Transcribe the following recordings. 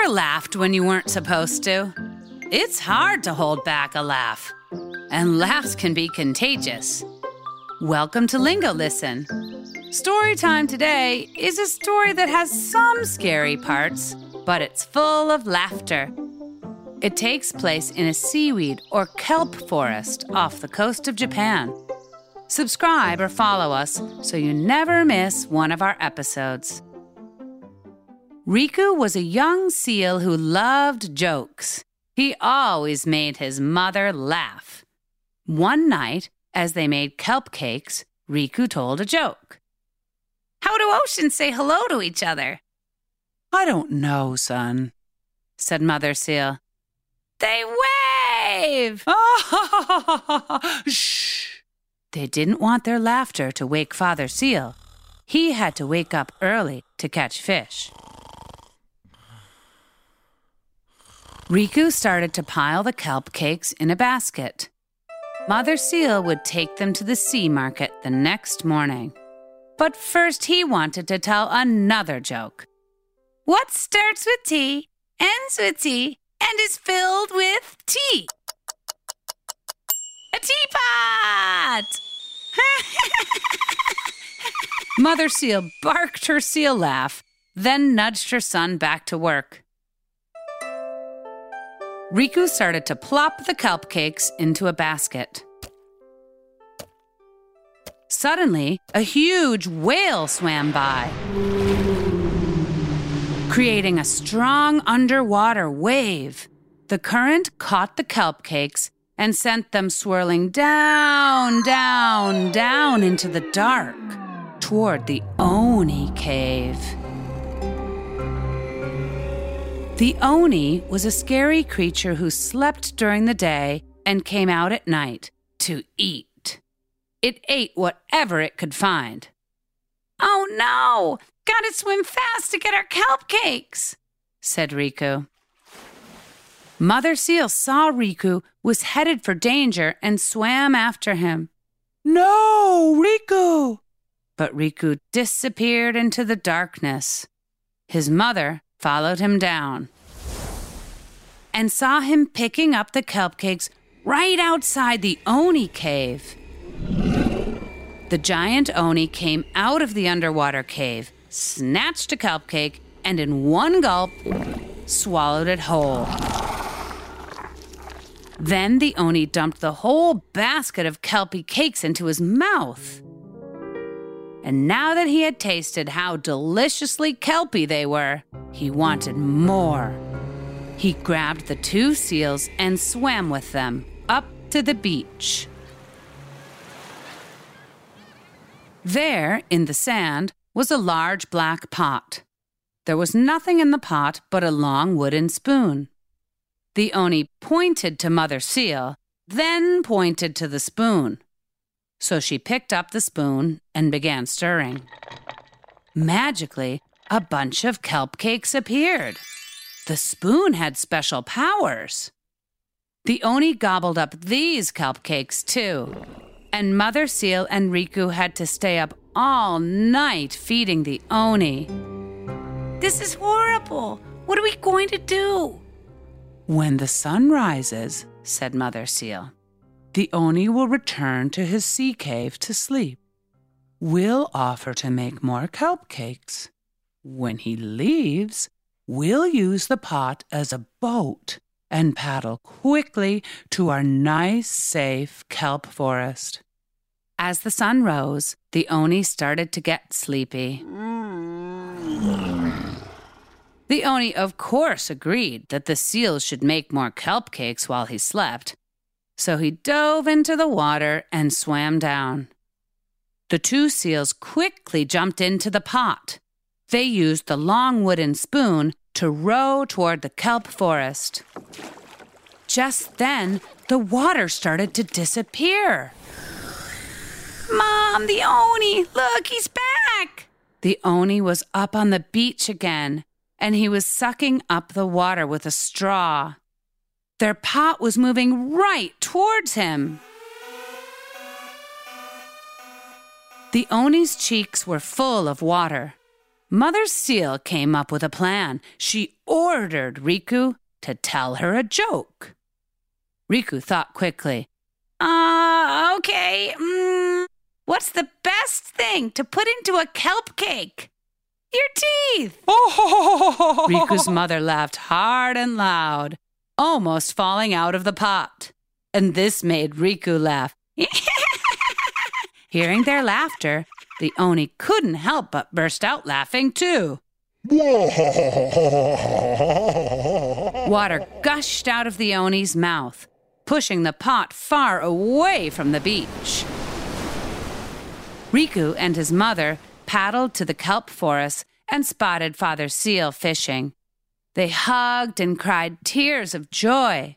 Ever laughed when you weren't supposed to? It's hard to hold back a laugh, and laughs can be contagious. Welcome to Lingo Listen. Story time today is a story that has some scary parts, but it's full of laughter. It takes place in a seaweed or kelp forest off the coast of Japan. Subscribe or follow us so you never miss one of our episodes. Riku was a young seal who loved jokes. He always made his mother laugh. One night, as they made kelp cakes, Riku told a joke. How do oceans say hello to each other? I don't know, son. said Mother Seal. They wave! Shh. They didn't want their laughter to wake Father Seal. He had to wake up early to catch fish. Riku started to pile the kelp cakes in a basket. Mother Seal would take them to the sea market the next morning. But first, he wanted to tell another joke. What starts with T, ends with T, and is filled with tea? A teapot! Mother Seal barked her seal laugh, then nudged her son back to work. Riku started to plop the kelp cakes into a basket. Suddenly, a huge whale swam by, creating a strong underwater wave. The current caught the kelp cakes and sent them swirling down, down, down into the dark toward the Oni cave. The Oni was a scary creature who slept during the day and came out at night to eat. It ate whatever it could find. Oh no! Gotta swim fast to get our kelp cakes, said Riku. Mother Seal saw Riku was headed for danger and swam after him. No, Riku. But Riku disappeared into the darkness. His mother followed him down and saw him picking up the kelp cakes right outside the Oni cave. The giant Oni came out of the underwater cave, snatched a kelp cake, and in one gulp, swallowed it whole. Then the Oni dumped the whole basket of kelpy cakes into his mouth. And now that he had tasted how deliciously kelpy they were, he wanted more. He grabbed the two seals and swam with them up to the beach. There, in the sand, was a large black pot. There was nothing in the pot but a long wooden spoon. The Oni pointed to Mother Seal, then pointed to the spoon. So she picked up the spoon and began stirring. Magically, a bunch of kelp cakes appeared. The spoon had special powers. The Oni gobbled up these kelp cakes too. And Mother Seal and Riku had to stay up all night feeding the Oni. This is horrible. What are we going to do? When the sun rises, said Mother Seal, the Oni will return to his sea cave to sleep. We'll offer to make more kelp cakes. When he leaves, we'll use the pot as a boat and paddle quickly to our nice, safe kelp forest. As the sun rose, the Oni started to get sleepy. The Oni, of course, agreed that the seals should make more kelp cakes while he slept. So he dove into the water and swam down. The two seals quickly jumped into the pot. They used the long wooden spoon to row toward the kelp forest. Just then, the water started to disappear. Mom, the Oni! Look, he's back! The Oni was up on the beach again, and he was sucking up the water with a straw. Their pot was moving right towards him. The Oni's cheeks were full of water. Mother Seal came up with a plan. She ordered Riku to tell her a joke. Riku thought quickly. Ah, uh, okay. Mm, what's the best thing to put into a kelp cake? Your teeth! Riku's mother laughed hard and loud, almost falling out of the pot. And this made Riku laugh. Hearing their laughter, the Oni couldn't help but burst out laughing too. Water gushed out of the Oni's mouth, pushing the pot far away from the beach. Riku and his mother paddled to the kelp forest and spotted Father Seal fishing. They hugged and cried tears of joy.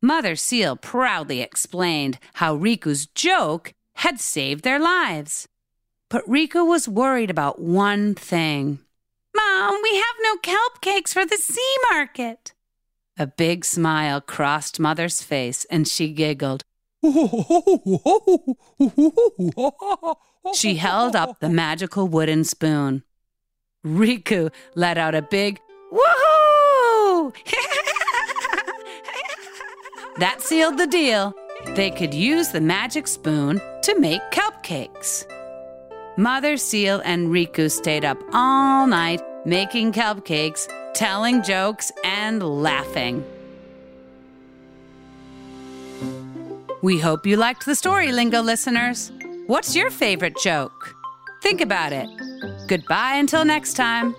Mother Seal proudly explained how Riku's joke had saved their lives. But Riku was worried about one thing. Mom, we have no kelp cakes for the sea market. A big smile crossed Mother's face and she giggled. she held up the magical wooden spoon. Riku let out a big that sealed the deal. They could use the magic spoon to make kelp cakes. Mother Seal and Riku stayed up all night making kelp cakes, telling jokes, and laughing. We hope you liked the story, Lingo listeners. What's your favorite joke? Think about it. Goodbye until next time.